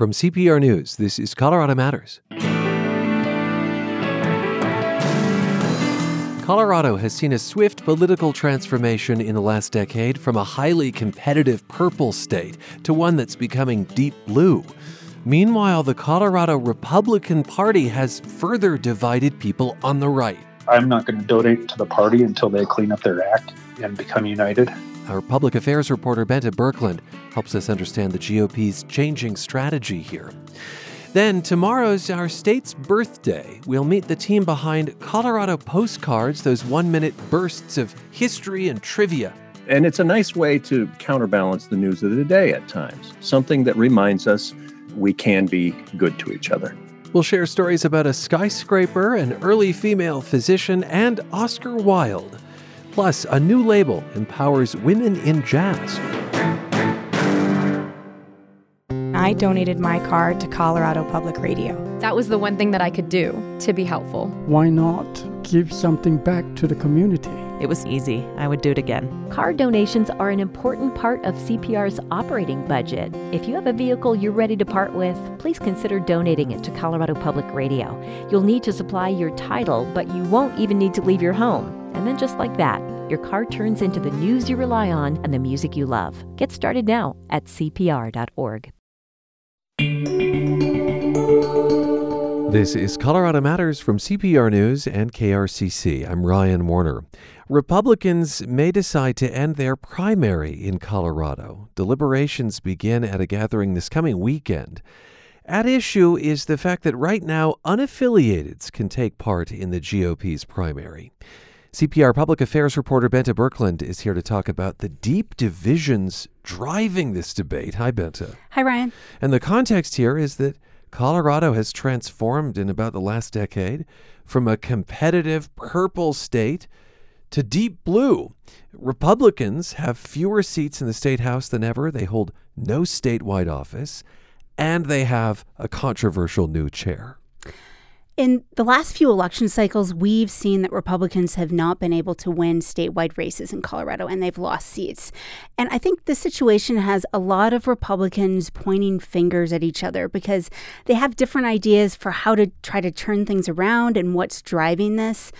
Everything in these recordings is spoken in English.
From CPR News, this is Colorado Matters. Colorado has seen a swift political transformation in the last decade from a highly competitive purple state to one that's becoming deep blue. Meanwhile, the Colorado Republican Party has further divided people on the right. I'm not going to donate to the party until they clean up their act and become united. Our public affairs reporter Bente Birkeland, helps us understand the GOP's changing strategy here. Then, tomorrow's our state's birthday. We'll meet the team behind Colorado Postcards, those one minute bursts of history and trivia. And it's a nice way to counterbalance the news of the day at times, something that reminds us we can be good to each other. We'll share stories about a skyscraper, an early female physician, and Oscar Wilde. Plus, a new label empowers women in jazz. I donated my car to Colorado Public Radio. That was the one thing that I could do to be helpful. Why not give something back to the community? It was easy. I would do it again. Car donations are an important part of CPR's operating budget. If you have a vehicle you're ready to part with, please consider donating it to Colorado Public Radio. You'll need to supply your title, but you won't even need to leave your home. And then, just like that, your car turns into the news you rely on and the music you love. Get started now at CPR.org. This is Colorado Matters from CPR News and KRCC. I'm Ryan Warner. Republicans may decide to end their primary in Colorado. Deliberations begin at a gathering this coming weekend. At issue is the fact that right now unaffiliateds can take part in the GOP's primary. CPR public affairs reporter Bente Birkeland is here to talk about the deep divisions driving this debate. Hi, Bente. Hi, Ryan. And the context here is that Colorado has transformed in about the last decade from a competitive purple state to deep blue. Republicans have fewer seats in the state house than ever. They hold no statewide office, and they have a controversial new chair. In the last few election cycles, we've seen that Republicans have not been able to win statewide races in Colorado and they've lost seats. And I think this situation has a lot of Republicans pointing fingers at each other because they have different ideas for how to try to turn things around and what's driving this.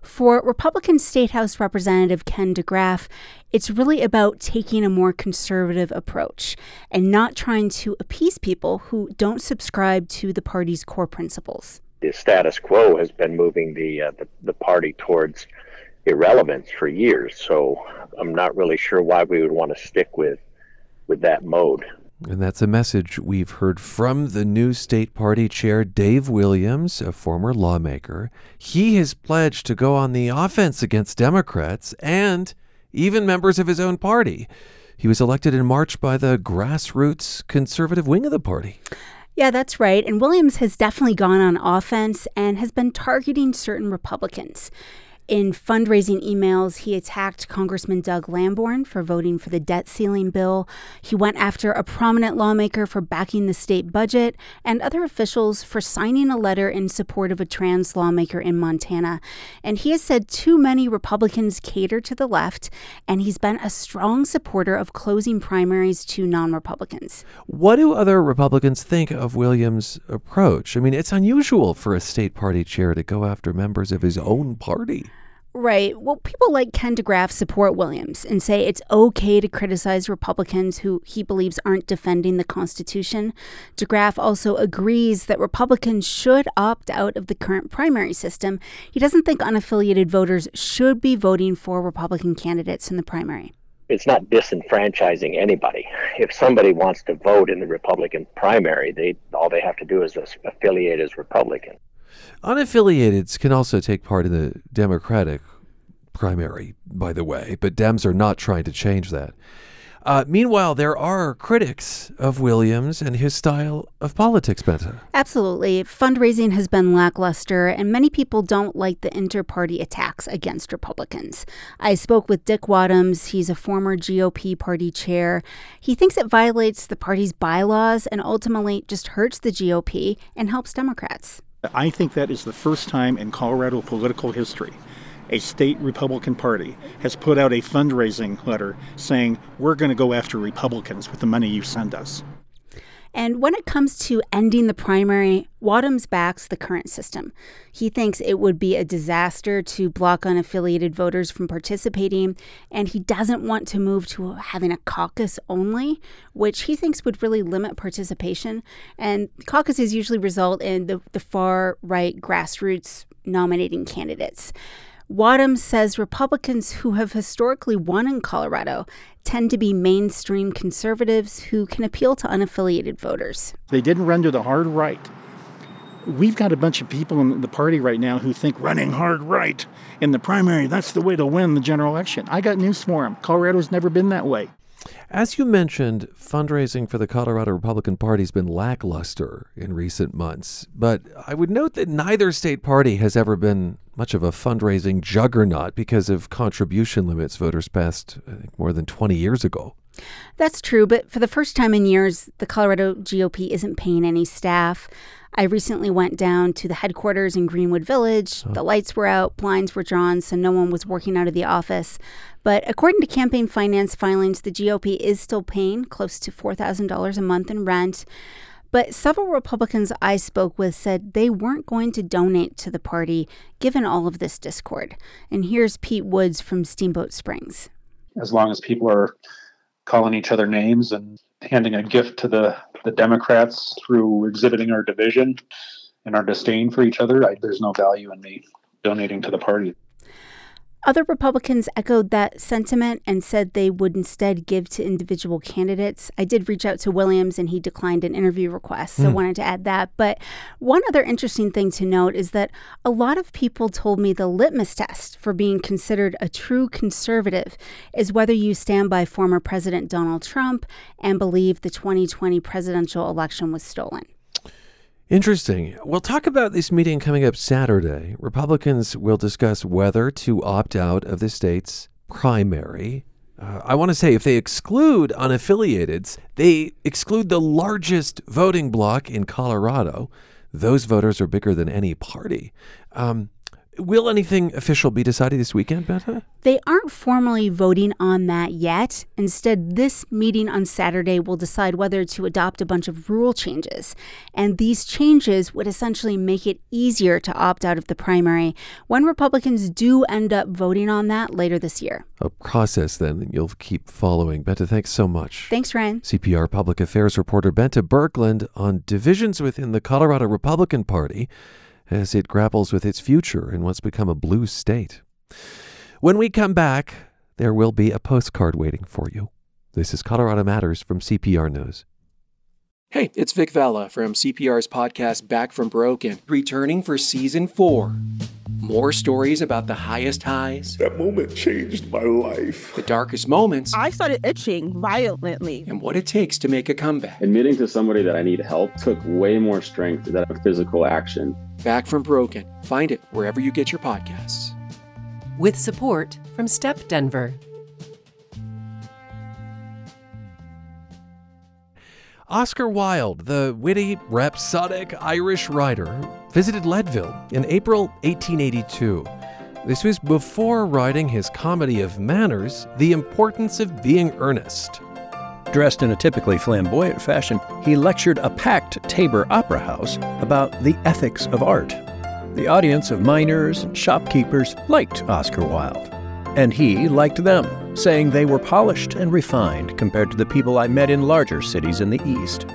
For Republican State House Representative Ken DeGraaf, it's really about taking a more conservative approach and not trying to appease people who don't subscribe to the party's core principles the status quo has been moving the, uh, the, the party towards irrelevance for years. So I'm not really sure why we would want to stick with with that mode. And that's a message we've heard from the new state party chair, Dave Williams, a former lawmaker. He has pledged to go on the offense against Democrats and even members of his own party. He was elected in March by the grassroots conservative wing of the party. Yeah, that's right. And Williams has definitely gone on offense and has been targeting certain Republicans. In fundraising emails, he attacked Congressman Doug Lamborn for voting for the debt ceiling bill. He went after a prominent lawmaker for backing the state budget and other officials for signing a letter in support of a trans lawmaker in Montana. And he has said too many Republicans cater to the left, and he's been a strong supporter of closing primaries to non Republicans. What do other Republicans think of Williams' approach? I mean, it's unusual for a state party chair to go after members of his own party. Right. Well, people like Ken DeGraaf support Williams and say it's okay to criticize Republicans who he believes aren't defending the Constitution. DeGraaf also agrees that Republicans should opt out of the current primary system. He doesn't think unaffiliated voters should be voting for Republican candidates in the primary. It's not disenfranchising anybody. If somebody wants to vote in the Republican primary, they all they have to do is affiliate as Republican. Unaffiliateds can also take part in the Democratic primary, by the way, but Dems are not trying to change that. Uh, meanwhile, there are critics of Williams and his style of politics, Bente. Absolutely. Fundraising has been lackluster, and many people don't like the inter party attacks against Republicans. I spoke with Dick Wadhams. He's a former GOP party chair. He thinks it violates the party's bylaws and ultimately just hurts the GOP and helps Democrats. I think that is the first time in Colorado political history a state Republican Party has put out a fundraising letter saying, We're going to go after Republicans with the money you send us. And when it comes to ending the primary, Wadhams backs the current system. He thinks it would be a disaster to block unaffiliated voters from participating, and he doesn't want to move to having a caucus only, which he thinks would really limit participation. And caucuses usually result in the, the far right grassroots nominating candidates. Wadhams says Republicans who have historically won in Colorado tend to be mainstream conservatives who can appeal to unaffiliated voters. They didn't run to the hard right. We've got a bunch of people in the party right now who think running hard right in the primary, that's the way to win the general election. I got news for them. Colorado's never been that way. As you mentioned, fundraising for the Colorado Republican Party has been lackluster in recent months. But I would note that neither state party has ever been much of a fundraising juggernaut because of contribution limits voters passed more than 20 years ago. That's true, but for the first time in years, the Colorado GOP isn't paying any staff. I recently went down to the headquarters in Greenwood Village. Oh. The lights were out, blinds were drawn, so no one was working out of the office. But according to campaign finance filings, the GOP is still paying close to $4,000 a month in rent. But several Republicans I spoke with said they weren't going to donate to the party given all of this discord. And here's Pete Woods from Steamboat Springs. As long as people are calling each other names and handing a gift to the, the Democrats through exhibiting our division and our disdain for each other, I, there's no value in me donating to the party. Other Republicans echoed that sentiment and said they would instead give to individual candidates. I did reach out to Williams and he declined an interview request, so mm. wanted to add that. But one other interesting thing to note is that a lot of people told me the litmus test for being considered a true conservative is whether you stand by former President Donald Trump and believe the 2020 presidential election was stolen. Interesting. We'll talk about this meeting coming up Saturday. Republicans will discuss whether to opt out of the state's primary. Uh, I want to say if they exclude unaffiliateds, they exclude the largest voting bloc in Colorado. Those voters are bigger than any party. Um, Will anything official be decided this weekend, Bente? They aren't formally voting on that yet. Instead, this meeting on Saturday will decide whether to adopt a bunch of rule changes. And these changes would essentially make it easier to opt out of the primary when Republicans do end up voting on that later this year. A process, then, you'll keep following. Bente, thanks so much. Thanks, Ryan. CPR Public Affairs reporter Bente Birkeland on divisions within the Colorado Republican Party as it grapples with its future in what's become a blue state. When we come back, there will be a postcard waiting for you. This is Colorado Matters from CPR News. Hey, it's Vic Vela from CPR's podcast Back from Broken, returning for season four. More stories about the highest highs. That moment changed my life. The darkest moments. I started itching violently. And what it takes to make a comeback. Admitting to somebody that I need help took way more strength than a physical action. Back from Broken. Find it wherever you get your podcasts. With support from Step Denver. Oscar Wilde, the witty, rhapsodic Irish writer, visited Leadville in April 1882. This was before writing his comedy of manners, The Importance of Being Earnest. Dressed in a typically flamboyant fashion, he lectured a packed Tabor Opera House about the ethics of art. The audience of miners and shopkeepers liked Oscar Wilde, and he liked them saying they were polished and refined compared to the people I met in larger cities in the East.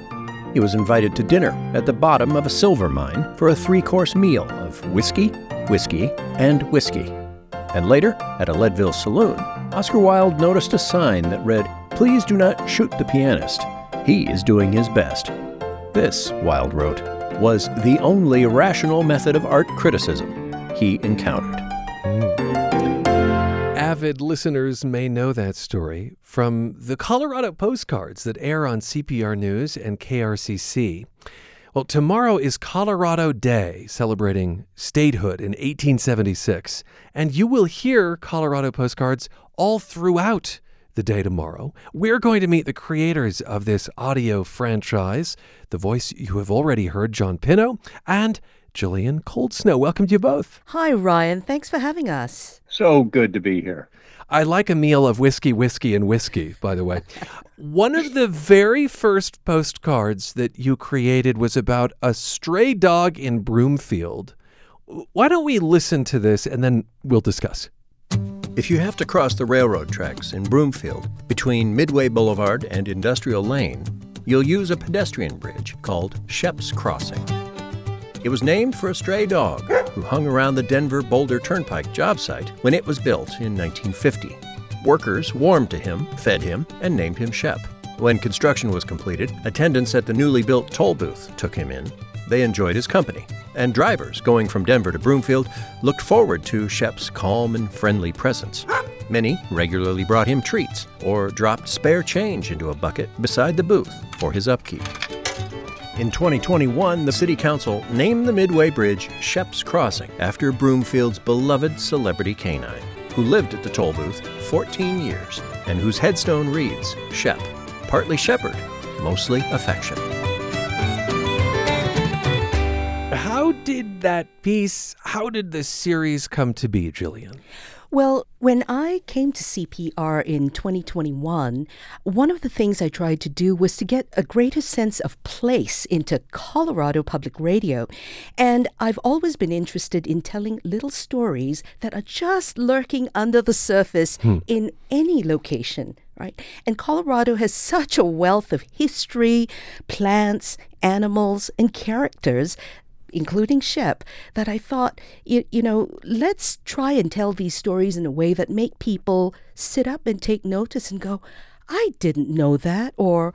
He was invited to dinner at the bottom of a silver mine for a three course meal of whiskey, whiskey, and whiskey. And later, at a Leadville saloon, Oscar Wilde noticed a sign that read, Please do not shoot the pianist. He is doing his best. This, Wilde wrote, was the only rational method of art criticism he encountered. Hmm. Avid listeners may know that story from the Colorado postcards that air on CPR News and KRCC. Well, tomorrow is Colorado Day, celebrating statehood in 1876, and you will hear Colorado postcards all throughout the day tomorrow. We're going to meet the creators of this audio franchise, the voice you have already heard, John Pinno, and Jillian Cold Snow. Welcome to you both. Hi, Ryan. Thanks for having us. So good to be here. I like a meal of whiskey, whiskey, and whiskey, by the way. One of the very first postcards that you created was about a stray dog in Broomfield. Why don't we listen to this and then we'll discuss? If you have to cross the railroad tracks in Broomfield between Midway Boulevard and Industrial Lane, you'll use a pedestrian bridge called Shep's Crossing. It was named for a stray dog who hung around the Denver Boulder Turnpike job site when it was built in 1950. Workers warmed to him, fed him, and named him Shep. When construction was completed, attendants at the newly built toll booth took him in. They enjoyed his company, and drivers going from Denver to Broomfield looked forward to Shep's calm and friendly presence. Many regularly brought him treats or dropped spare change into a bucket beside the booth for his upkeep. In 2021, the City Council named the Midway Bridge Shep's Crossing after Broomfield's beloved celebrity canine, who lived at the toll booth 14 years and whose headstone reads Shep, partly shepherd, mostly affection. Did that piece, how did this series come to be, Jillian? Well, when I came to CPR in 2021, one of the things I tried to do was to get a greater sense of place into Colorado Public Radio. And I've always been interested in telling little stories that are just lurking under the surface hmm. in any location right? And Colorado has such a wealth of history, plants, animals, and characters including Shep, that I thought, you, you know, let's try and tell these stories in a way that make people sit up and take notice and go, I didn't know that, or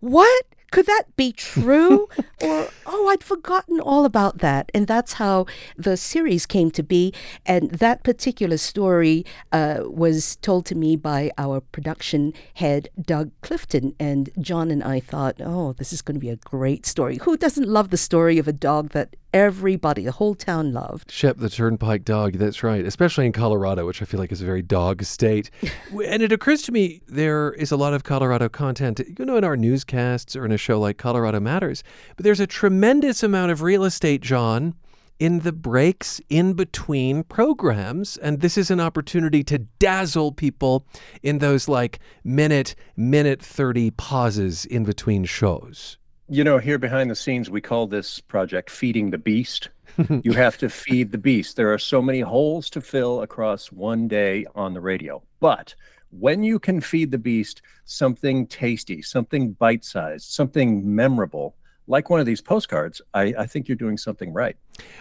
what? Could that be true? or, oh, I'd forgotten all about that. And that's how the series came to be. And that particular story uh, was told to me by our production head, Doug Clifton. And John and I thought, oh, this is going to be a great story. Who doesn't love the story of a dog that everybody, the whole town loved. Shep the Turnpike Dog, that's right, especially in Colorado, which I feel like is a very dog state. and it occurs to me there is a lot of Colorado content, you know, in our newscasts or in a show like Colorado Matters, but there's a tremendous amount of real estate, John. In the breaks in between programs. And this is an opportunity to dazzle people in those like minute, minute 30 pauses in between shows. You know, here behind the scenes, we call this project Feeding the Beast. you have to feed the beast. There are so many holes to fill across one day on the radio. But when you can feed the beast something tasty, something bite sized, something memorable, like one of these postcards, I, I think you're doing something right.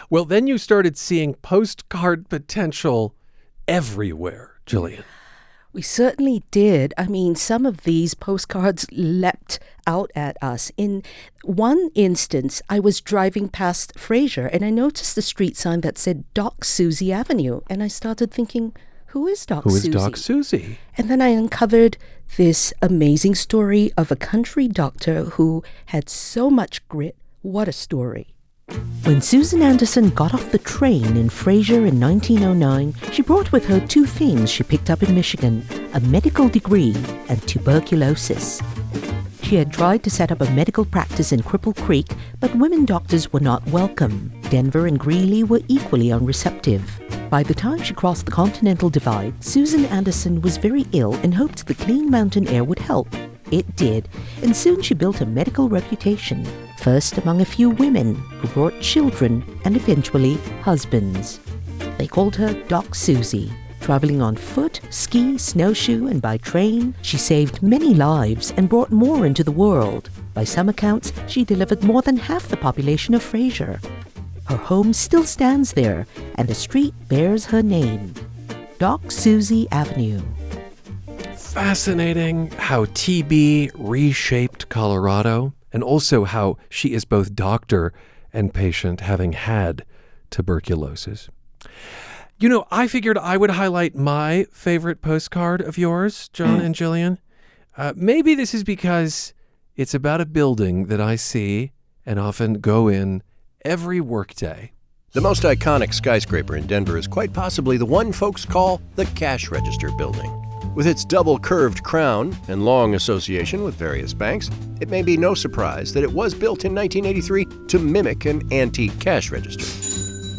Well, then you started seeing postcard potential everywhere, Jillian. We certainly did. I mean, some of these postcards leapt out at us. In one instance, I was driving past Fraser and I noticed the street sign that said Doc Susie Avenue. And I started thinking, who is Doc Who Susie? Who is Doc Susie? And then I uncovered this amazing story of a country doctor who had so much grit. What a story. When Susan Anderson got off the train in Fraser in 1909, she brought with her two things she picked up in Michigan a medical degree and tuberculosis. She had tried to set up a medical practice in Cripple Creek, but women doctors were not welcome. Denver and Greeley were equally unreceptive. By the time she crossed the Continental Divide, Susan Anderson was very ill and hoped the clean mountain air would help. It did, and soon she built a medical reputation, first among a few women who brought children and eventually husbands. They called her Doc Susie. Traveling on foot, ski, snowshoe, and by train, she saved many lives and brought more into the world. By some accounts, she delivered more than half the population of Fraser. Her home still stands there, and a street bears her name Doc Susie Avenue fascinating how TB reshaped Colorado, and also how she is both doctor and patient, having had tuberculosis. You know, I figured I would highlight my favorite postcard of yours, John mm. and Jillian. Uh, maybe this is because it's about a building that I see and often go in every workday. The most iconic skyscraper in Denver is quite possibly the one folks call the Cash Register Building. With its double curved crown and long association with various banks, it may be no surprise that it was built in 1983 to mimic an antique cash register.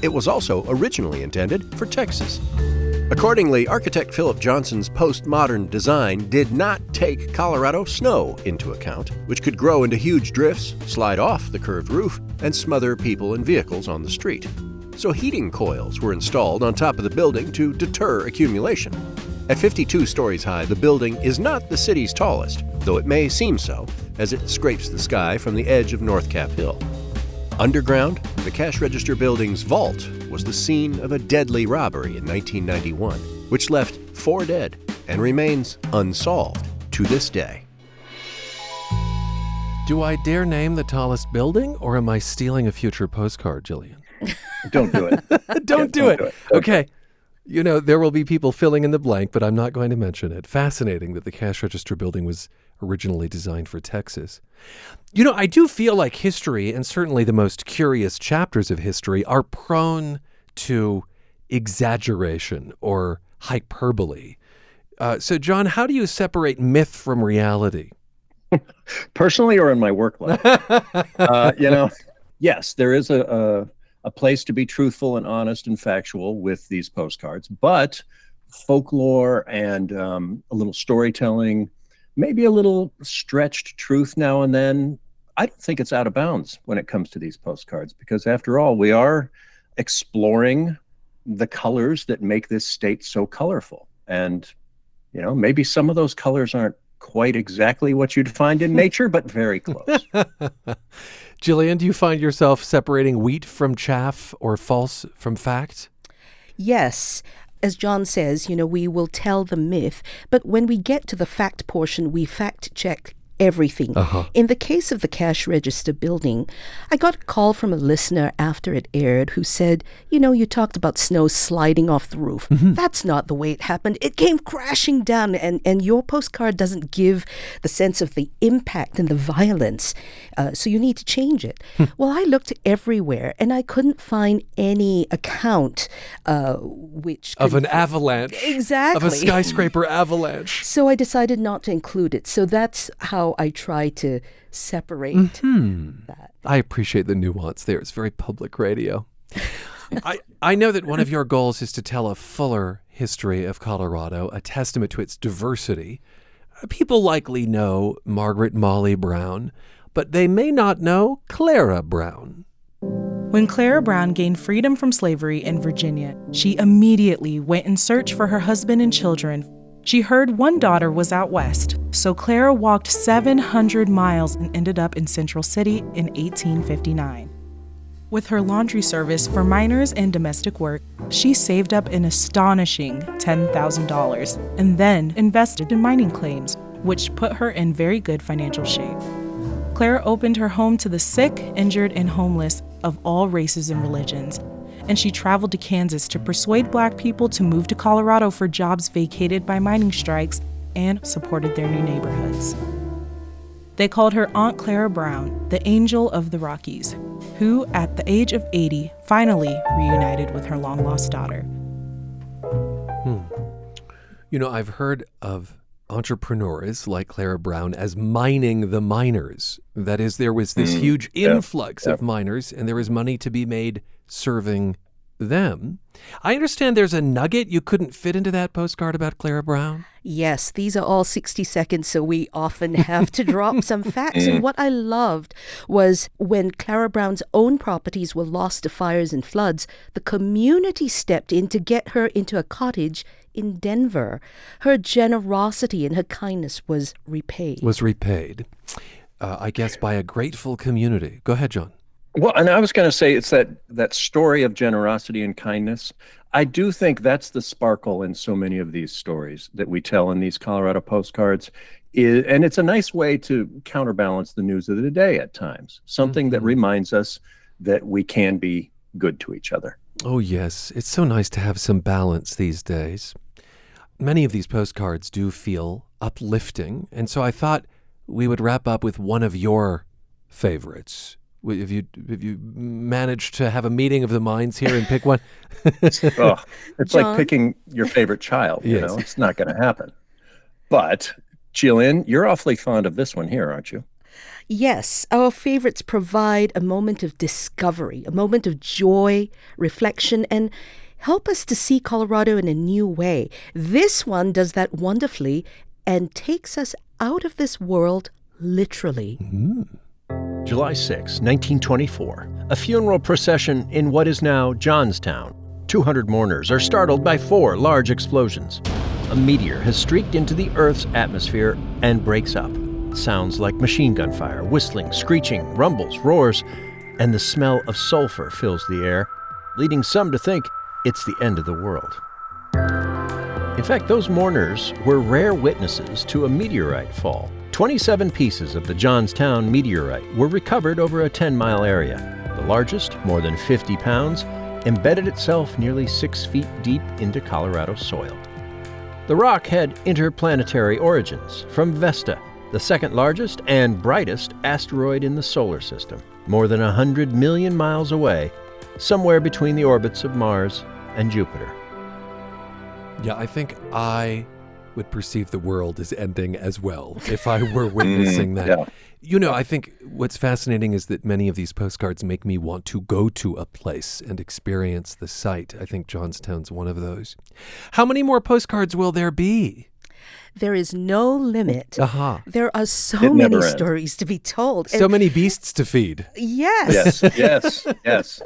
It was also originally intended for Texas. Accordingly, architect Philip Johnson's postmodern design did not take Colorado snow into account, which could grow into huge drifts, slide off the curved roof, and smother people and vehicles on the street. So heating coils were installed on top of the building to deter accumulation. At 52 stories high, the building is not the city's tallest, though it may seem so, as it scrapes the sky from the edge of North Cap Hill. Underground, the cash register building's vault was the scene of a deadly robbery in 1991, which left four dead and remains unsolved to this day. Do I dare name the tallest building, or am I stealing a future postcard, Jillian? don't do it. don't, do, don't it. do it. Okay. You know, there will be people filling in the blank, but I'm not going to mention it. Fascinating that the cash register building was originally designed for Texas. You know, I do feel like history, and certainly the most curious chapters of history, are prone to exaggeration or hyperbole. Uh, so, John, how do you separate myth from reality? Personally, or in my work life, uh, you know, yes, there is a, a a place to be truthful and honest and factual with these postcards, but folklore and um, a little storytelling, maybe a little stretched truth now and then. I don't think it's out of bounds when it comes to these postcards because, after all, we are exploring the colors that make this state so colorful. And, you know, maybe some of those colors aren't quite exactly what you'd find in nature, but very close. Jillian, do you find yourself separating wheat from chaff or false from fact? Yes. As John says, you know, we will tell the myth, but when we get to the fact portion, we fact check everything. Uh-huh. In the case of the cash register building, I got a call from a listener after it aired who said, You know, you talked about snow sliding off the roof. Mm-hmm. That's not the way it happened. It came crashing down, and, and your postcard doesn't give the sense of the impact and the violence. Uh, so you need to change it. Hmm. well, I looked everywhere and I couldn't find any account uh, which. Of an avalanche. Exactly. Of a skyscraper avalanche. So I decided not to include it. So that's how I try to separate Mhm. that. I appreciate the nuance there. It's very public radio. I, I know that one of your goals is to tell a fuller history of Colorado, a testament to its diversity. People likely know Margaret Molly Brown, but they may not know Clara Brown. When Clara Brown gained freedom from slavery in Virginia, she immediately went in search for her husband and children. She heard one daughter was out west, so Clara walked 700 miles and ended up in Central City in 1859. With her laundry service for miners and domestic work, she saved up an astonishing $10,000 and then invested in mining claims, which put her in very good financial shape. Clara opened her home to the sick, injured, and homeless of all races and religions, and she traveled to Kansas to persuade black people to move to Colorado for jobs vacated by mining strikes and supported their new neighborhoods. They called her Aunt Clara Brown, the angel of the Rockies, who, at the age of 80, finally reunited with her long lost daughter. Hmm. You know, I've heard of entrepreneurs like Clara Brown as mining the miners. That is, there was this Mm, huge yeah, influx yeah. of miners, and there was money to be made serving them. I understand there's a nugget you couldn't fit into that postcard about Clara Brown. Yes, these are all 60 seconds, so we often have to drop some facts. And what I loved was when Clara Brown's own properties were lost to fires and floods, the community stepped in to get her into a cottage in Denver. Her generosity and her kindness was repaid. Was repaid, uh, I guess, by a grateful community. Go ahead, John. Well, and I was going to say it's that that story of generosity and kindness. I do think that's the sparkle in so many of these stories that we tell in these Colorado postcards. Is, and it's a nice way to counterbalance the news of the day at times. Something that mm-hmm. reminds us that we can be good to each other. Oh, yes. It's so nice to have some balance these days. Many of these postcards do feel uplifting. And so I thought we would wrap up with one of your favorites. W- If you if you managed to have a meeting of the minds here and pick one, oh, it's John? like picking your favorite child. You Yes. know, it's not going to happen. But, Jillian, you're awfully fond of this one here, aren't you? Yes, our favorites provide a moment of discovery, a moment of joy, reflection, and help us to see Colorado in a new way. This one does that wonderfully and takes us out of this world literally. Mm-hmm. July 6, 1924. A funeral procession in what is now Johnstown. 200 mourners are startled by four large explosions. A meteor has streaked into the Earth's atmosphere and breaks up. Sounds like machine gun fire, whistling, screeching, rumbles, roars, and the smell of sulfur fills the air, leading some to think it's the end of the world. In fact, those mourners were rare witnesses to a meteorite fall. 27 pieces of the Johnstown meteorite were recovered over a 10 mile area. The largest, more than 50 pounds, embedded itself nearly six feet deep into Colorado soil. The rock had interplanetary origins from Vesta, the second largest and brightest asteroid in the solar system, more than 100 million miles away, somewhere between the orbits of Mars and Jupiter. Yeah, I think I would perceive the world as ending as well if I were mm-hmm. witnessing that. Yeah. You know, I think what's fascinating is that many of these postcards make me want to go to a place and experience the site. I think Johnstown's one of those. How many more postcards will there be? There is no limit. Uh-huh. There are so many ends. stories to be told. So and many beasts to feed. Yes. Yes. yes. Yes.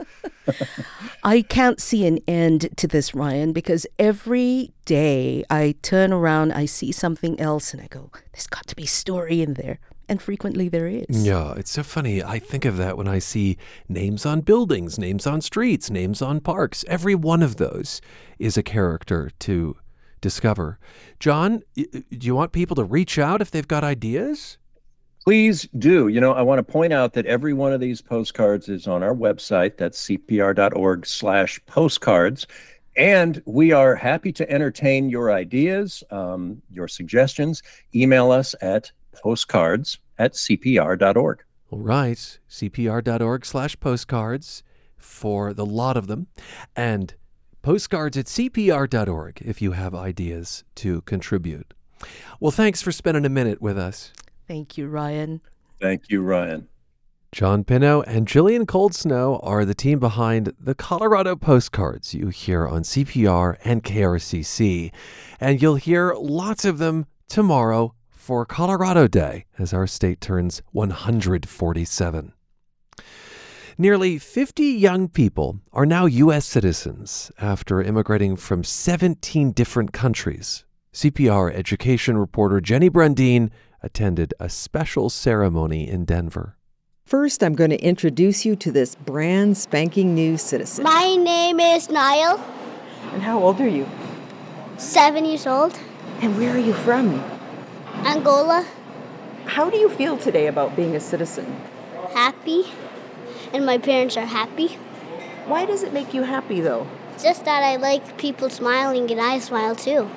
I can't see an end to this, Ryan, because every day I turn around, I see something else, and I go, there's got to be story in there. And frequently there is. Yeah, it's so funny. I think of that when I see names on buildings, names on streets, names on parks. Every one of those is a character to discover. John, do you want people to reach out if they've got ideas? Please do. You know, I want to point out that every one of these postcards is on our website. That's cpr.org slash postcards. And we are happy to entertain your ideas, um, your suggestions. Email us at postcards at cpr.org. All right. cpr.org slash postcards for the lot of them. And postcards at cpr.org if you have ideas to contribute. Well, thanks for spending a minute with us. Thank you, Ryan. Thank you, Ryan. John Pinno and Jillian Cold Snow are the team behind the Colorado postcards you hear on CPR and KRCC. And you'll hear lots of them tomorrow for Colorado Day as our state turns 147. Nearly 50 young people are now U.S. citizens after immigrating from 17 different countries. CPR education reporter Jenny Brundin attended a special ceremony in Denver. First, I'm going to introduce you to this brand spanking new citizen. My name is Niall. And how old are you? Seven years old. And where are you from? Angola. How do you feel today about being a citizen? Happy and my parents are happy. Why does it make you happy though? Just that I like people smiling and I smile too.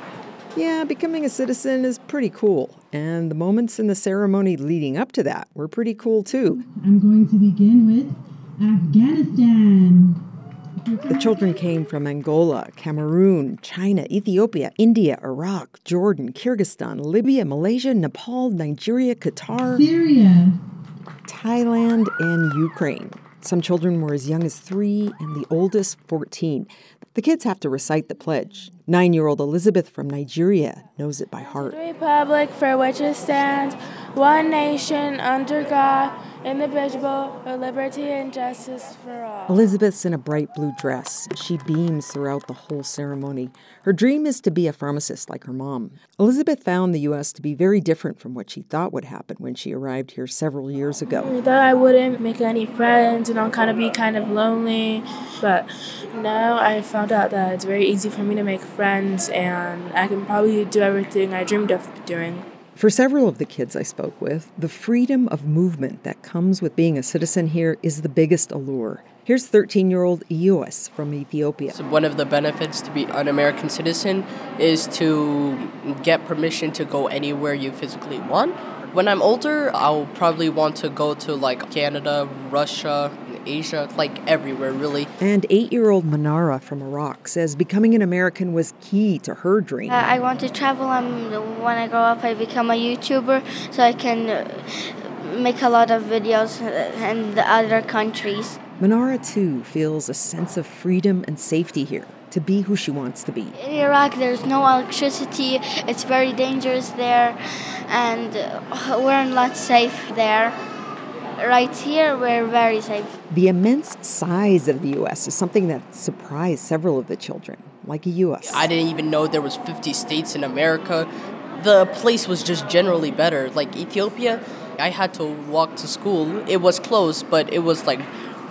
Yeah, becoming a citizen is pretty cool. And the moments in the ceremony leading up to that were pretty cool too. I'm going to begin with Afghanistan. The children came from Angola, Cameroon, China, Ethiopia, India, Iraq, Jordan, Kyrgyzstan, Libya, Malaysia, Nepal, Nigeria, Qatar, Syria, Thailand, and Ukraine. Some children were as young as three, and the oldest 14. The kids have to recite the pledge. Nine year old Elizabeth from Nigeria knows it by heart. Republic for which it stands, one nation under God indivisible, with liberty and justice for all. Elizabeth's in a bright blue dress. She beams throughout the whole ceremony. Her dream is to be a pharmacist like her mom. Elizabeth found the U.S. to be very different from what she thought would happen when she arrived here several years ago. I thought I wouldn't make any friends and I'll kind of be kind of lonely, but now I found out that it's very easy for me to make friends and I can probably do everything I dreamed of doing. For several of the kids I spoke with, the freedom of movement that comes with being a citizen here is the biggest allure. Here's 13 year old Ios from Ethiopia. So one of the benefits to be an American citizen is to get permission to go anywhere you physically want. When I'm older, I'll probably want to go to like Canada, Russia, Asia, like everywhere, really. And eight year old Manara from Iraq says becoming an American was key to her dream. Uh, I want to travel, and when I grow up, I become a YouTuber so I can uh, make a lot of videos in the other countries. Manara, too, feels a sense of freedom and safety here to be who she wants to be. In Iraq, there's no electricity, it's very dangerous there, and uh, we're not safe there. Right here, we're very safe. The immense size of the U.S. is something that surprised several of the children, like a U.S. I didn't even know there was 50 states in America. The place was just generally better. Like Ethiopia, I had to walk to school. It was close, but it was like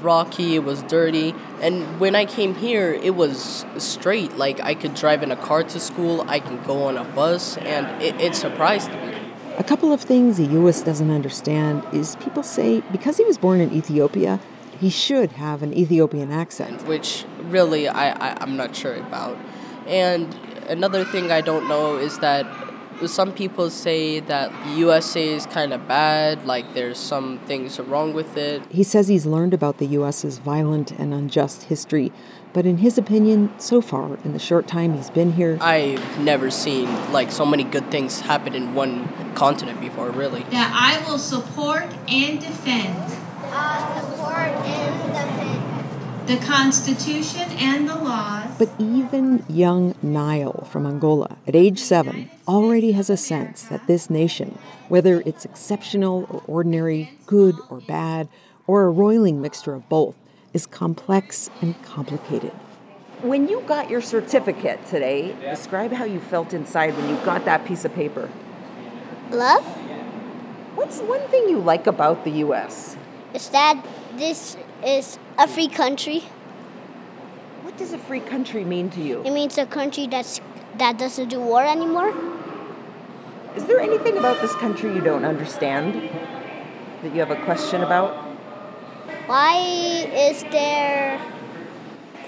rocky, it was dirty. And when I came here, it was straight. Like I could drive in a car to school, I can go on a bus, and it, it surprised me. A couple of things the U.S. doesn't understand is people say because he was born in Ethiopia, he should have an Ethiopian accent. Which really I, I, I'm not sure about. And another thing I don't know is that some people say that the USA is kind of bad, like there's some things wrong with it. He says he's learned about the US's violent and unjust history, but in his opinion, so far, in the short time he's been here, I've never seen like so many good things happen in one continent before, really. That I will support and defend. Uh, support and defend. The Constitution and the laws. But even young Nile from Angola, at age seven, already has a sense that this nation, whether it's exceptional or ordinary, good or bad, or a roiling mixture of both, is complex and complicated. When you got your certificate today, describe how you felt inside when you got that piece of paper. Love? What's one thing you like about the U.S.? Is that this is a free country. What does a free country mean to you? It means a country that's that doesn't do war anymore. Is there anything about this country you don't understand? That you have a question about? Why is there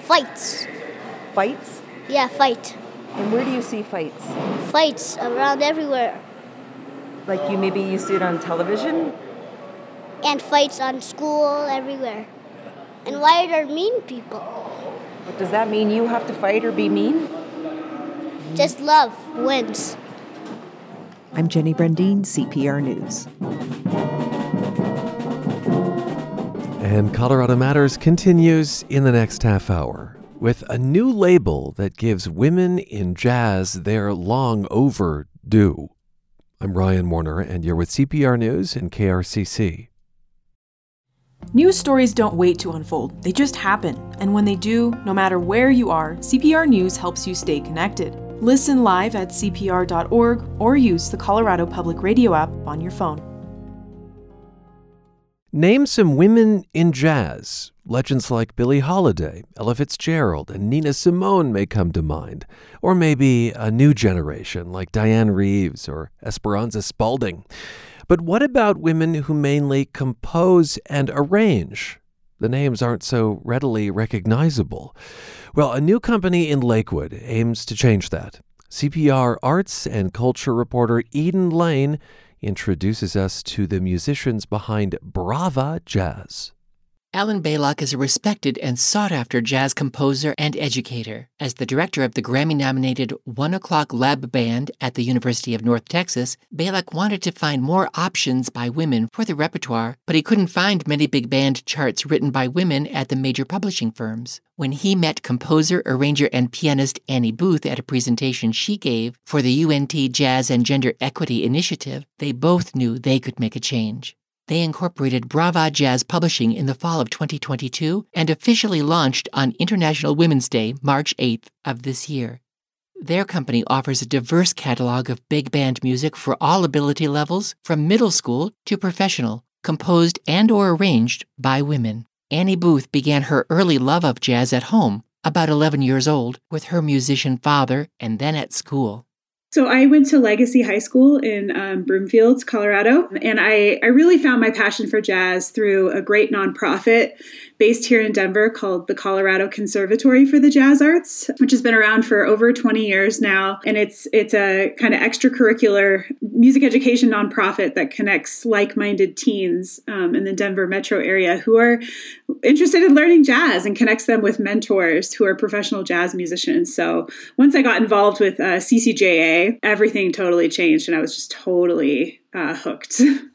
fights? Fights? Yeah, fight. And where do you see fights? Fights around everywhere. Like you maybe you see it on television? And fights on school everywhere. And why are there mean people? What does that mean? You have to fight or be mean? Just love wins. I'm Jenny Brundin, CPR News. And Colorado Matters continues in the next half hour with a new label that gives women in jazz their long overdue. I'm Ryan Warner, and you're with CPR News and KRCC. News stories don't wait to unfold, they just happen. And when they do, no matter where you are, CPR News helps you stay connected. Listen live at CPR.org or use the Colorado Public Radio app on your phone. Name some women in jazz. Legends like Billie Holiday, Ella Fitzgerald, and Nina Simone may come to mind. Or maybe a new generation like Dianne Reeves or Esperanza Spalding. But what about women who mainly compose and arrange? The names aren't so readily recognizable. Well, a new company in Lakewood aims to change that. CPR arts and culture reporter Eden Lane introduces us to the musicians behind Brava Jazz. Alan Baylock is a respected and sought after jazz composer and educator. As the director of the Grammy nominated One O'Clock Lab Band at the University of North Texas, Baylock wanted to find more options by women for the repertoire, but he couldn't find many big band charts written by women at the major publishing firms. When he met composer, arranger, and pianist Annie Booth at a presentation she gave for the UNT Jazz and Gender Equity Initiative, they both knew they could make a change. They incorporated Brava Jazz Publishing in the fall of 2022 and officially launched on International Women's Day, March 8th of this year. Their company offers a diverse catalog of big band music for all ability levels, from middle school to professional, composed and or arranged by women. Annie Booth began her early love of jazz at home, about 11 years old, with her musician father and then at school. So I went to Legacy High School in um, Broomfield, Colorado, and I, I really found my passion for jazz through a great nonprofit based here in Denver called the Colorado Conservatory for the Jazz Arts, which has been around for over 20 years now. And it's it's a kind of extracurricular music education nonprofit that connects like-minded teens um, in the Denver metro area who are interested in learning jazz and connects them with mentors who are professional jazz musicians. So once I got involved with uh, CCJA, everything totally changed, and I was just totally uh, hooked.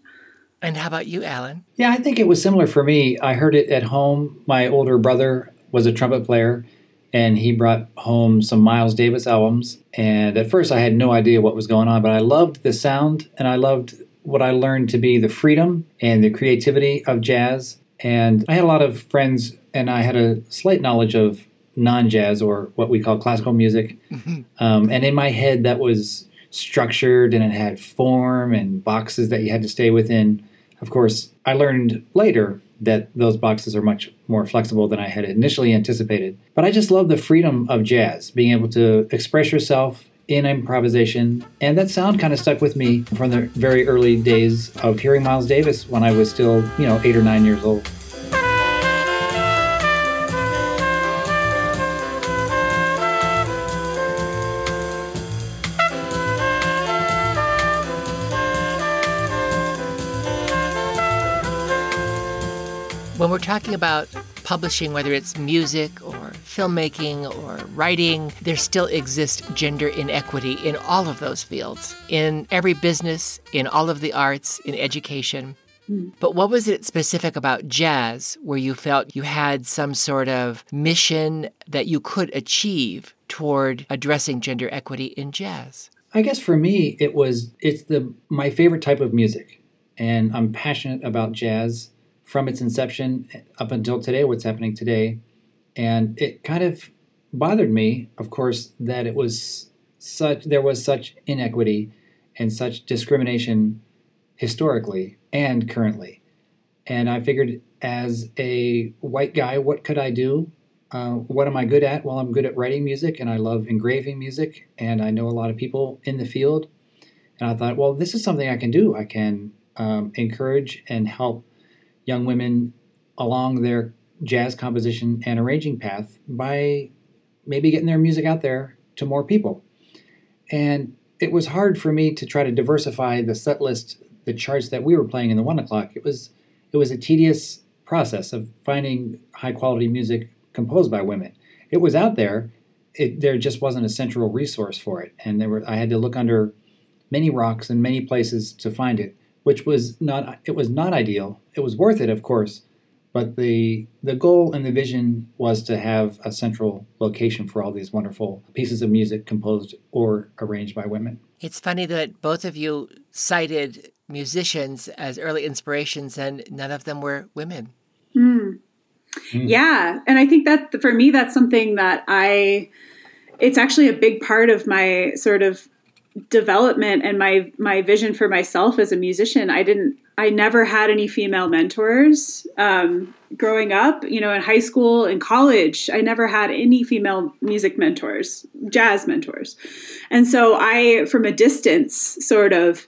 And how about you, Alan? Yeah, I think it was similar for me. I heard it at home. My older brother was a trumpet player, and he brought home some Miles Davis albums. And at first, I had no idea what was going on, but I loved the sound, and I loved what I learned to be the freedom and the creativity of jazz. And I had a lot of friends, and I had a slight knowledge of non jazz or what we call classical music. Mm-hmm. Um, and in my head, that was structured and it had form and boxes that you had to stay within. Of course, I learned later that those boxes are much more flexible than I had initially anticipated. But I just love the freedom of jazz, being able to express yourself in improvisation. And that sound kind of stuck with me from the very early days of hearing Miles Davis when I was still, you know, eight or nine years old. When we're talking about publishing, whether it's music or filmmaking or writing, there still exists gender inequity in all of those fields, in every business, in all of the arts, in education. Hmm. But what was it specific about jazz where you felt you had some sort of mission that you could achieve toward addressing gender equity in jazz? I guess for me it was it's the my favorite type of music and I'm passionate about jazz from its inception up until today, what's happening today. And it kind of bothered me, of course, that it was such there was such inequity and such discrimination historically and currently. And I figured, as a white guy, what could I do? Uh, what am I good at? Well, I'm good at writing music and I love engraving music, and I know a lot of people in the field. And I thought, well, this is something I can do. I can um, encourage and help young women along their jazz composition and arranging path by maybe getting their music out there to more people. And it was hard for me to try to diversify the set list, the charts that we were playing in the one o'clock. It was it was a tedious process of finding high quality music composed by women. It was out there. It, there just wasn't a central resource for it, and there were I had to look under many rocks and many places to find it which was not it was not ideal. It was worth it, of course, but the the goal and the vision was to have a central location for all these wonderful pieces of music composed or arranged by women. It's funny that both of you cited musicians as early inspirations and none of them were women. Mm. Mm. Yeah, and I think that for me that's something that I it's actually a big part of my sort of development and my my vision for myself as a musician i didn't i never had any female mentors um, growing up you know in high school and college i never had any female music mentors jazz mentors and so i from a distance sort of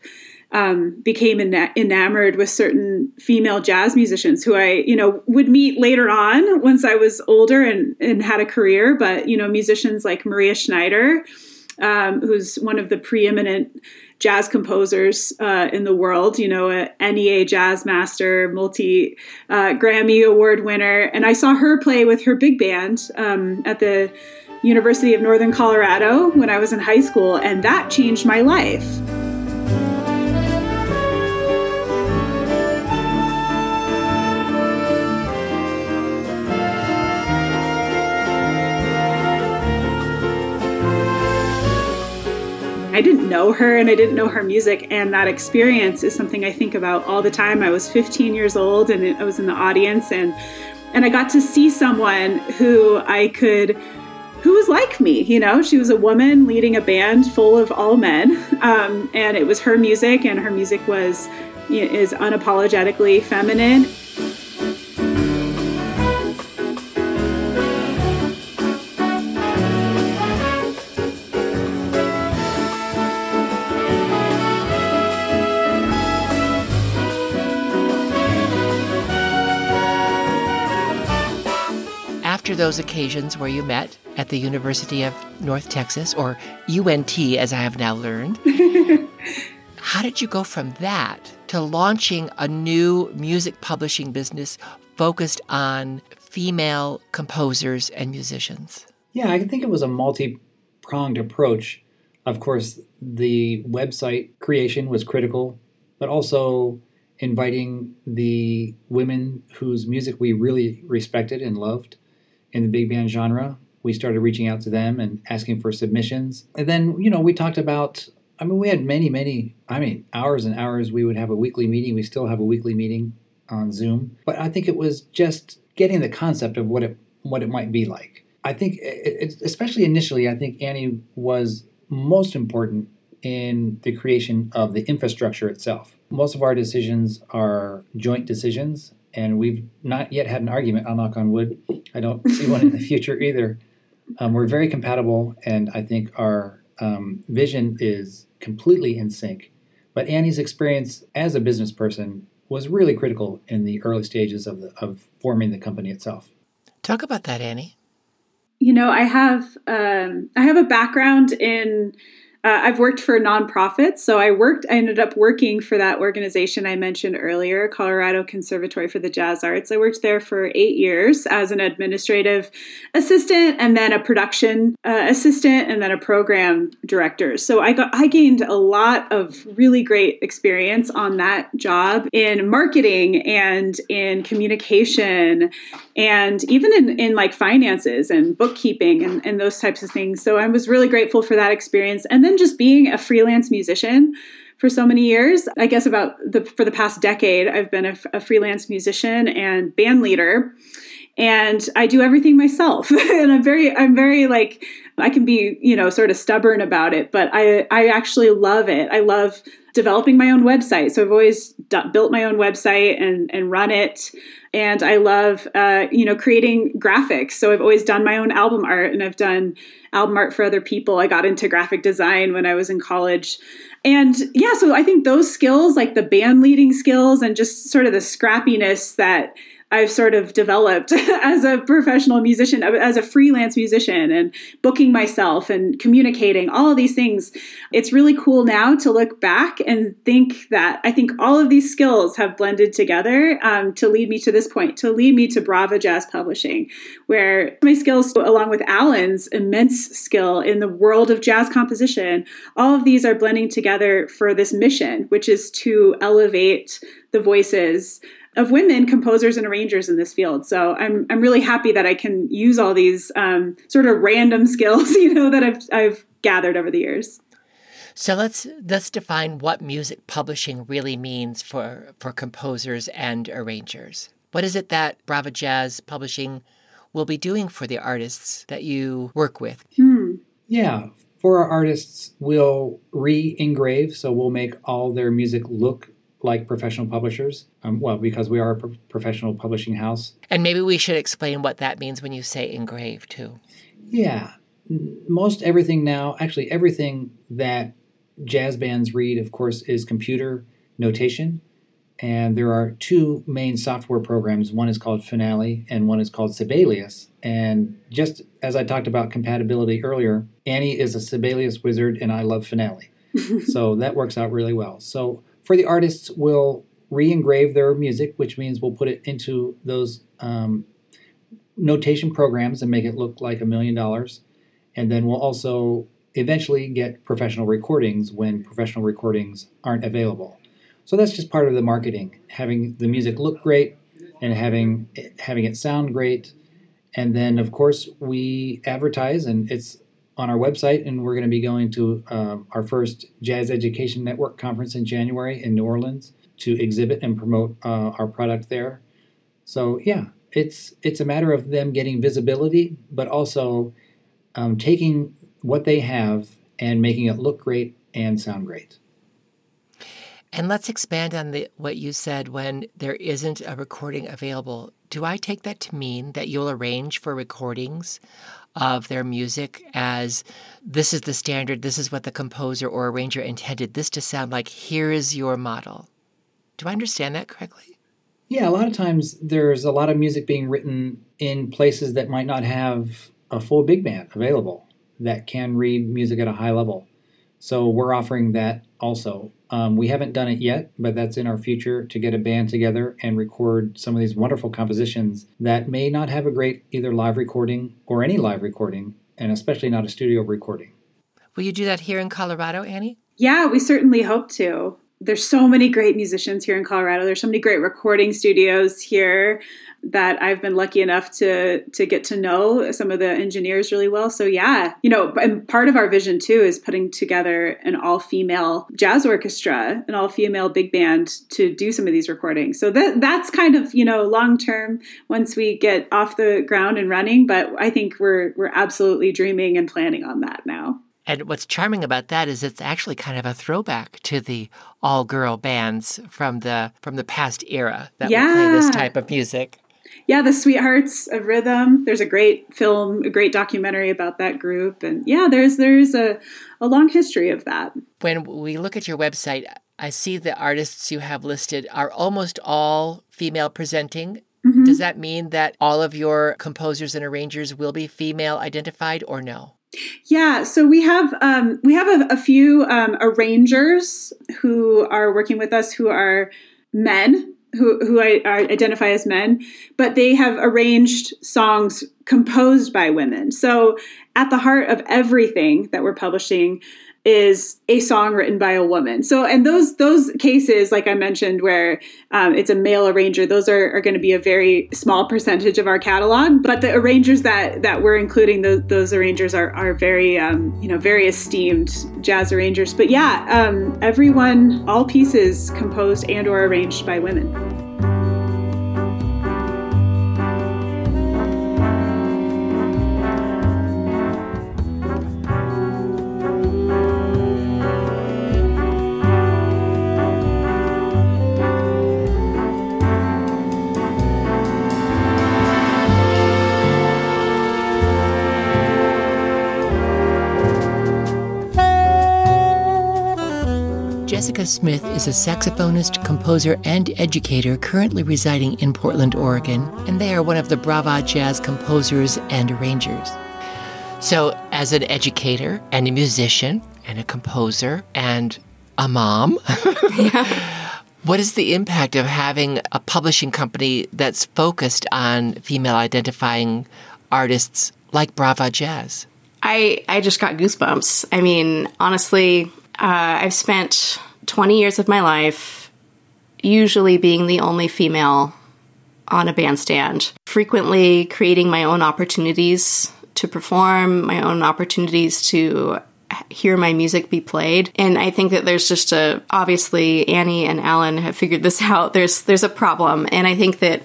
um, became en- enamored with certain female jazz musicians who I, you know, would meet later on once I was older and, and had a career. But, you know, musicians like Maria Schneider, um, who's one of the preeminent jazz composers uh, in the world, you know, a NEA jazz master, multi uh, Grammy award winner. And I saw her play with her big band um, at the University of Northern Colorado when I was in high school, and that changed my life. I didn't know her and I didn't know her music. And that experience is something I think about all the time. I was 15 years old and I was in the audience and and I got to see someone who I could who was like me you know she was a woman leading a band full of all men um, and it was her music and her music was is unapologetically feminine those occasions where you met at the University of North Texas, or UNT as I have now learned, how did you go from that to launching a new music publishing business focused on female composers and musicians? Yeah, I think it was a multi pronged approach. Of course, the website creation was critical, but also inviting the women whose music we really respected and loved in the big band genre. We started reaching out to them and asking for submissions. And then, you know, we talked about, I mean, we had many, many, I mean, hours and hours. We would have a weekly meeting. We still have a weekly meeting on Zoom. But I think it was just getting the concept of what it what it might be like. I think, it, especially initially, I think Annie was most important in the creation of the infrastructure itself. Most of our decisions are joint decisions, and we've not yet had an argument. I'll knock on wood. I don't see one in the future either. Um, we're very compatible, and I think our um, vision is completely in sync. But Annie's experience as a business person was really critical in the early stages of, the, of forming the company itself. Talk about that, Annie. You know, I have um, I have a background in uh, I've worked for nonprofits. So I worked, I ended up working for that organization I mentioned earlier, Colorado Conservatory for the Jazz Arts. I worked there for eight years as an administrative assistant and then a production uh, assistant and then a program director. So I got, I gained a lot of really great experience on that job in marketing and in communication and even in, in like finances and bookkeeping and, and those types of things. So I was really grateful for that experience. And then just being a freelance musician for so many years. I guess about the for the past decade, I've been a, a freelance musician and band leader, and I do everything myself. and I'm very, I'm very like, I can be, you know, sort of stubborn about it, but I, I actually love it. I love developing my own website. So I've always d- built my own website and and run it. And I love, uh, you know, creating graphics. So I've always done my own album art, and I've done album art for other people. I got into graphic design when I was in college. And yeah, so I think those skills, like the band leading skills and just sort of the scrappiness that I've sort of developed as a professional musician, as a freelance musician, and booking myself and communicating, all of these things. It's really cool now to look back and think that I think all of these skills have blended together um, to lead me to this point, to lead me to Brava Jazz Publishing, where my skills, along with Alan's immense skill in the world of jazz composition, all of these are blending together for this mission, which is to elevate the voices of women composers and arrangers in this field. So I'm I'm really happy that I can use all these um, sort of random skills, you know, that I've I've gathered over the years. So let's let's define what music publishing really means for for composers and arrangers. What is it that Brava Jazz Publishing will be doing for the artists that you work with? Hmm. Yeah, for our artists, we'll re-engrave, so we'll make all their music look like professional publishers. Um, well, because we are a pro- professional publishing house. And maybe we should explain what that means when you say engrave, too. Yeah. Most everything now, actually, everything that jazz bands read, of course, is computer notation. And there are two main software programs. One is called Finale and one is called Sibelius. And just as I talked about compatibility earlier, Annie is a Sibelius wizard and I love Finale. so that works out really well. So for the artists, we'll re-engrave their music, which means we'll put it into those um, notation programs and make it look like a million dollars. And then we'll also eventually get professional recordings when professional recordings aren't available. So that's just part of the marketing, having the music look great and having having it sound great. And then of course we advertise and it's on our website, and we're going to be going to uh, our first Jazz Education Network conference in January in New Orleans to exhibit and promote uh, our product there. So yeah, it's it's a matter of them getting visibility, but also um, taking what they have and making it look great and sound great. And let's expand on the, what you said when there isn't a recording available. Do I take that to mean that you'll arrange for recordings of their music as this is the standard, this is what the composer or arranger intended this to sound like, here is your model. Do I understand that correctly? Yeah, a lot of times there's a lot of music being written in places that might not have a full big band available that can read music at a high level. So we're offering that also. Um, we haven't done it yet, but that's in our future to get a band together and record some of these wonderful compositions that may not have a great either live recording or any live recording, and especially not a studio recording. Will you do that here in Colorado, Annie? Yeah, we certainly hope to. There's so many great musicians here in Colorado. There's so many great recording studios here that I've been lucky enough to to get to know some of the engineers really well. So yeah, you know, and part of our vision too is putting together an all-female jazz orchestra, an all-female big band to do some of these recordings. So that that's kind of, you know, long-term once we get off the ground and running, but I think we're we're absolutely dreaming and planning on that now. And what's charming about that is it's actually kind of a throwback to the all-girl bands from the from the past era that Yeah. play this type of music. Yeah, the Sweethearts of Rhythm. There's a great film, a great documentary about that group, and yeah, there's there's a, a long history of that. When we look at your website, I see the artists you have listed are almost all female presenting. Mhm. Does that mean that all of your composers and arrangers will be female identified or no? Yeah, so we have um, we have a, a few um, arrangers who are working with us who are men who who I, I identify as men, but they have arranged songs composed by women. So at the heart of everything that we're publishing is a song written by a woman. So and those those cases, like I mentioned, where um, it's a male arranger, those are, are going to be a very small percentage of our catalog. But the arrangers that that we're including, those, those arrangers are are very um, you know very esteemed jazz arrangers. But yeah, um, everyone, all pieces composed and or arranged by women. Jessica Smith is a saxophonist, composer, and educator currently residing in Portland, Oregon, and they are one of the Brava Jazz composers and arrangers. So, as an educator and a musician and a composer and a mom, what is the impact of having a publishing company that's focused on female identifying artists like Brava Jazz? I, I just got goosebumps. I mean, honestly, uh, I've spent 20 years of my life usually being the only female on a bandstand, frequently creating my own opportunities to perform, my own opportunities to hear my music be played. And I think that there's just a obviously Annie and Alan have figured this out. There's there's a problem. And I think that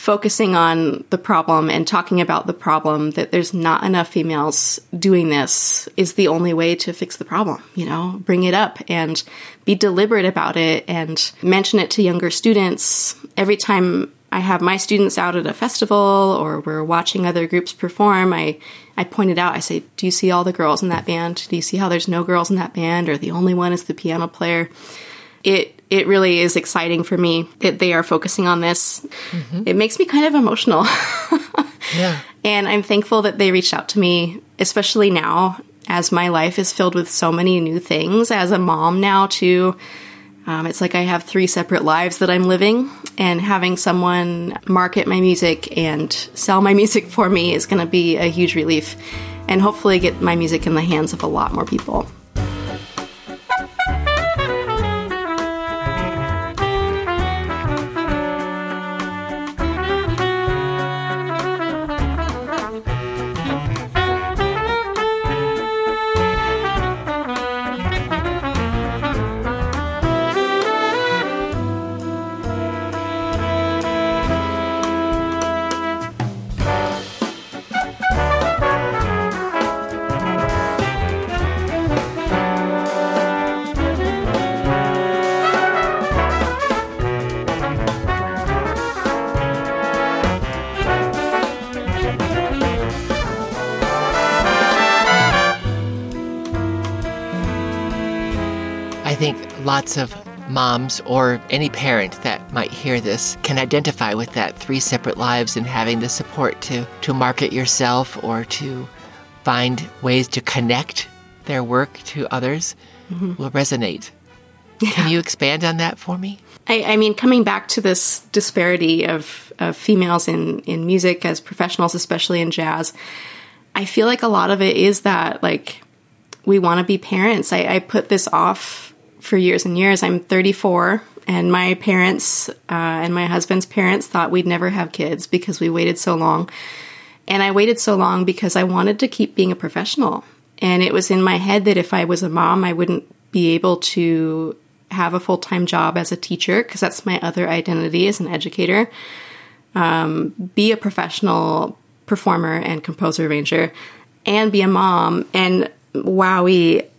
focusing on the problem and talking about the problem that there's not enough females doing this is the only way to fix the problem you know? Bring it up and be deliberate about it and mention it to younger students. Every time i have my students out at a festival or we're watching other groups perform i i point it out. I say do you see all the girls in that band? Do you see how there's no girls in that band or the only one is the piano player? It it really is exciting for me that they are focusing on this. It makes me kind of emotional. Yeah. and I'm thankful that they reached out to me, especially now as my life is filled with so many new things. As a mom now, too, um, it's like I have three separate lives that I'm living, and having someone market my music and sell my music for me is going to be a huge relief, and hopefully get my music in the hands of a lot more people. Lots of moms or any parent that might hear this can identify with that three separate lives and having the support to, to market yourself or to find ways to connect their work to others Mhm. will resonate. Can you expand on that for me? I, I mean, coming back to this disparity of, of females in, in music as professionals, especially in jazz, I feel like a lot of it is that, like, we want to be parents. I, I put this off for years and years. I'm 34, and my parents uh, and my husband's parents thought we'd never have kids because we waited so long. And I waited so long because I wanted to keep being a professional. And it was in my head that if I was a mom, I wouldn't be able to have a full time job as a teacher because that's my other identity as an educator. Um, be a professional performer and composer arranger, and be a mom. And wowie,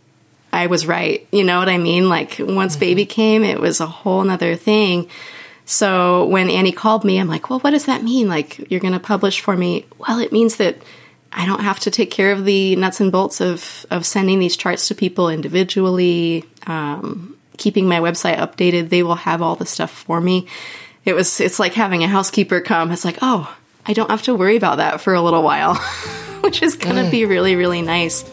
I was right. You know what I mean? Like once baby came, it was a whole nother thing. So when Annie called me, I'm like, well, what does that mean? Like, you're going to publish for me? Well, it means that I don't have to take care of the nuts and bolts of, of sending these charts to people individually, um, keeping my website updated. They will have all the stuff for me. It was, it's like having a housekeeper come. It's like, oh, I don't have to worry about that for a little while, which is going to Mm. be really, really nice.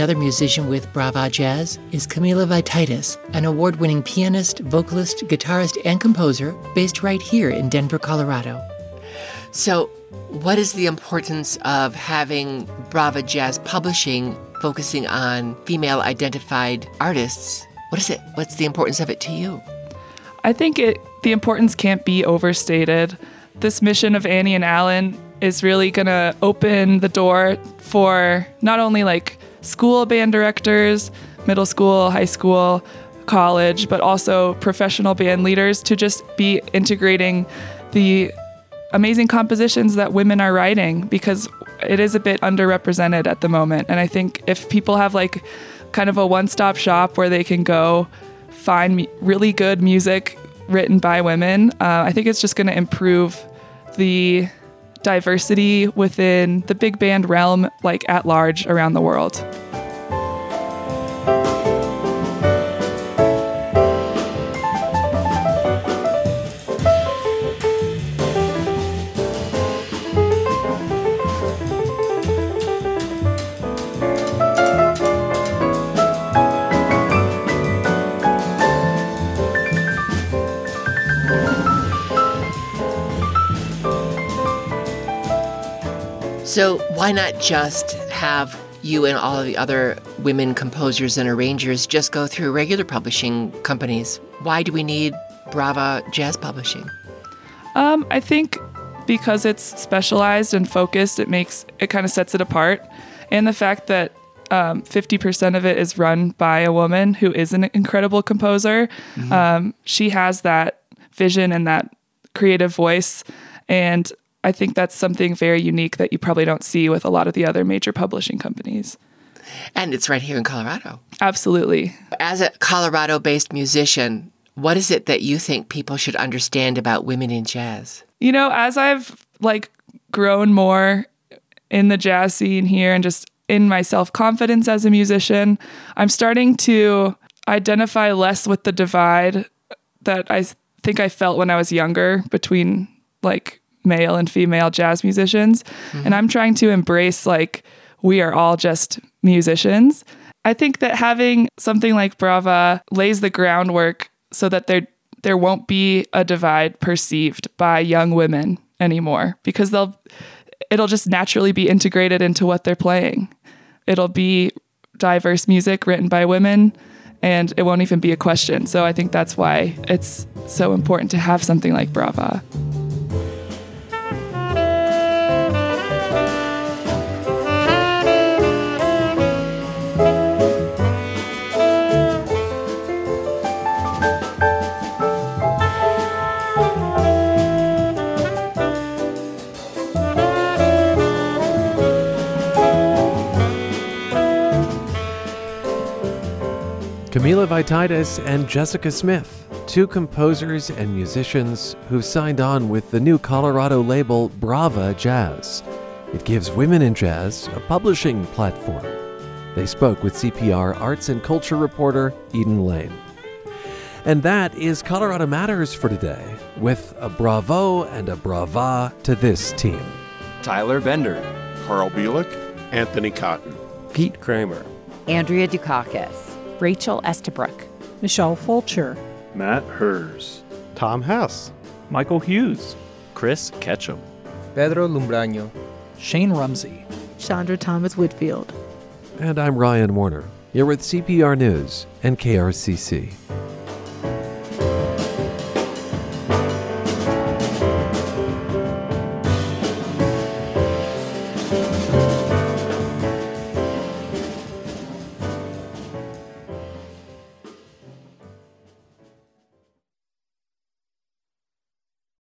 Another musician with Brava Jazz is Camila Vititis, an award winning pianist, vocalist, guitarist, and composer based right here in Denver, Colorado. So, what is the importance of having Brava Jazz Publishing focusing on female identified artists? What is it? What's the importance of it to you? I think it the importance can't be overstated. This mission of Annie and Alan is really going to open the door for not only like school band directors, middle school, high school, college, but also professional band leaders to just be integrating the amazing compositions that women are writing because it is a bit underrepresented at the moment. And I think if people have like kind of a one stop shop where they can go find really good music written by women, uh, I think it's just going to improve the diversity within the big band realm, like at large around the world. So, why not just have you and all of the other women composers and arrangers just go through regular publishing companies? Why do we need Brava Jazz Publishing? Um, I think because it's specialized and focused, it makes it kind of sets it apart, and the fact that um, 50% of it is run by a woman who is an incredible composer. Mhm. Um, she has that vision and that creative voice, and I think that's something very unique that you probably don't see with a lot of the other major publishing companies. And it's right here in Colorado. Absolutely. As a Colorado based musician, what is it that you think people should understand about women in jazz? You know, as I've like grown more in the jazz scene here and just in my self-confidence as a musician, I'm starting to identify less with the divide that I think I felt when I was younger between like male and female jazz musicians. Mm-hmm. And I'm trying to embrace like we are all just musicians. I think that having something like Brava lays the groundwork so that there there won't be a divide perceived by young women anymore because they'll it'll just naturally be integrated into what they're playing. It'll be diverse music written by women and it won't even be a question. So I think that's why it's so important to have something like Brava. Camila Vititis and Jessica Smith, two composers and musicians who've signed on with the new Colorado label Brava Jazz. It gives women in jazz a publishing platform. They spoke with CPR arts and culture reporter Eden Lane. And that is Colorado Matters for today, with a bravo and a brava to this team. Tyler Bender, Carl Bielek, Anthony Cotton, Pete Kramer, Andrea Dukakis, Rachel Estabrook, Michelle Fulcher, Matt Hers, Tom Hess, Michael Hughes, Chris Ketchum, Pedro Lumbraño, Shane Rumsey, Chandra Thomas Whitfield. And I'm Ryan Warner. You're with CPR News and KRCC.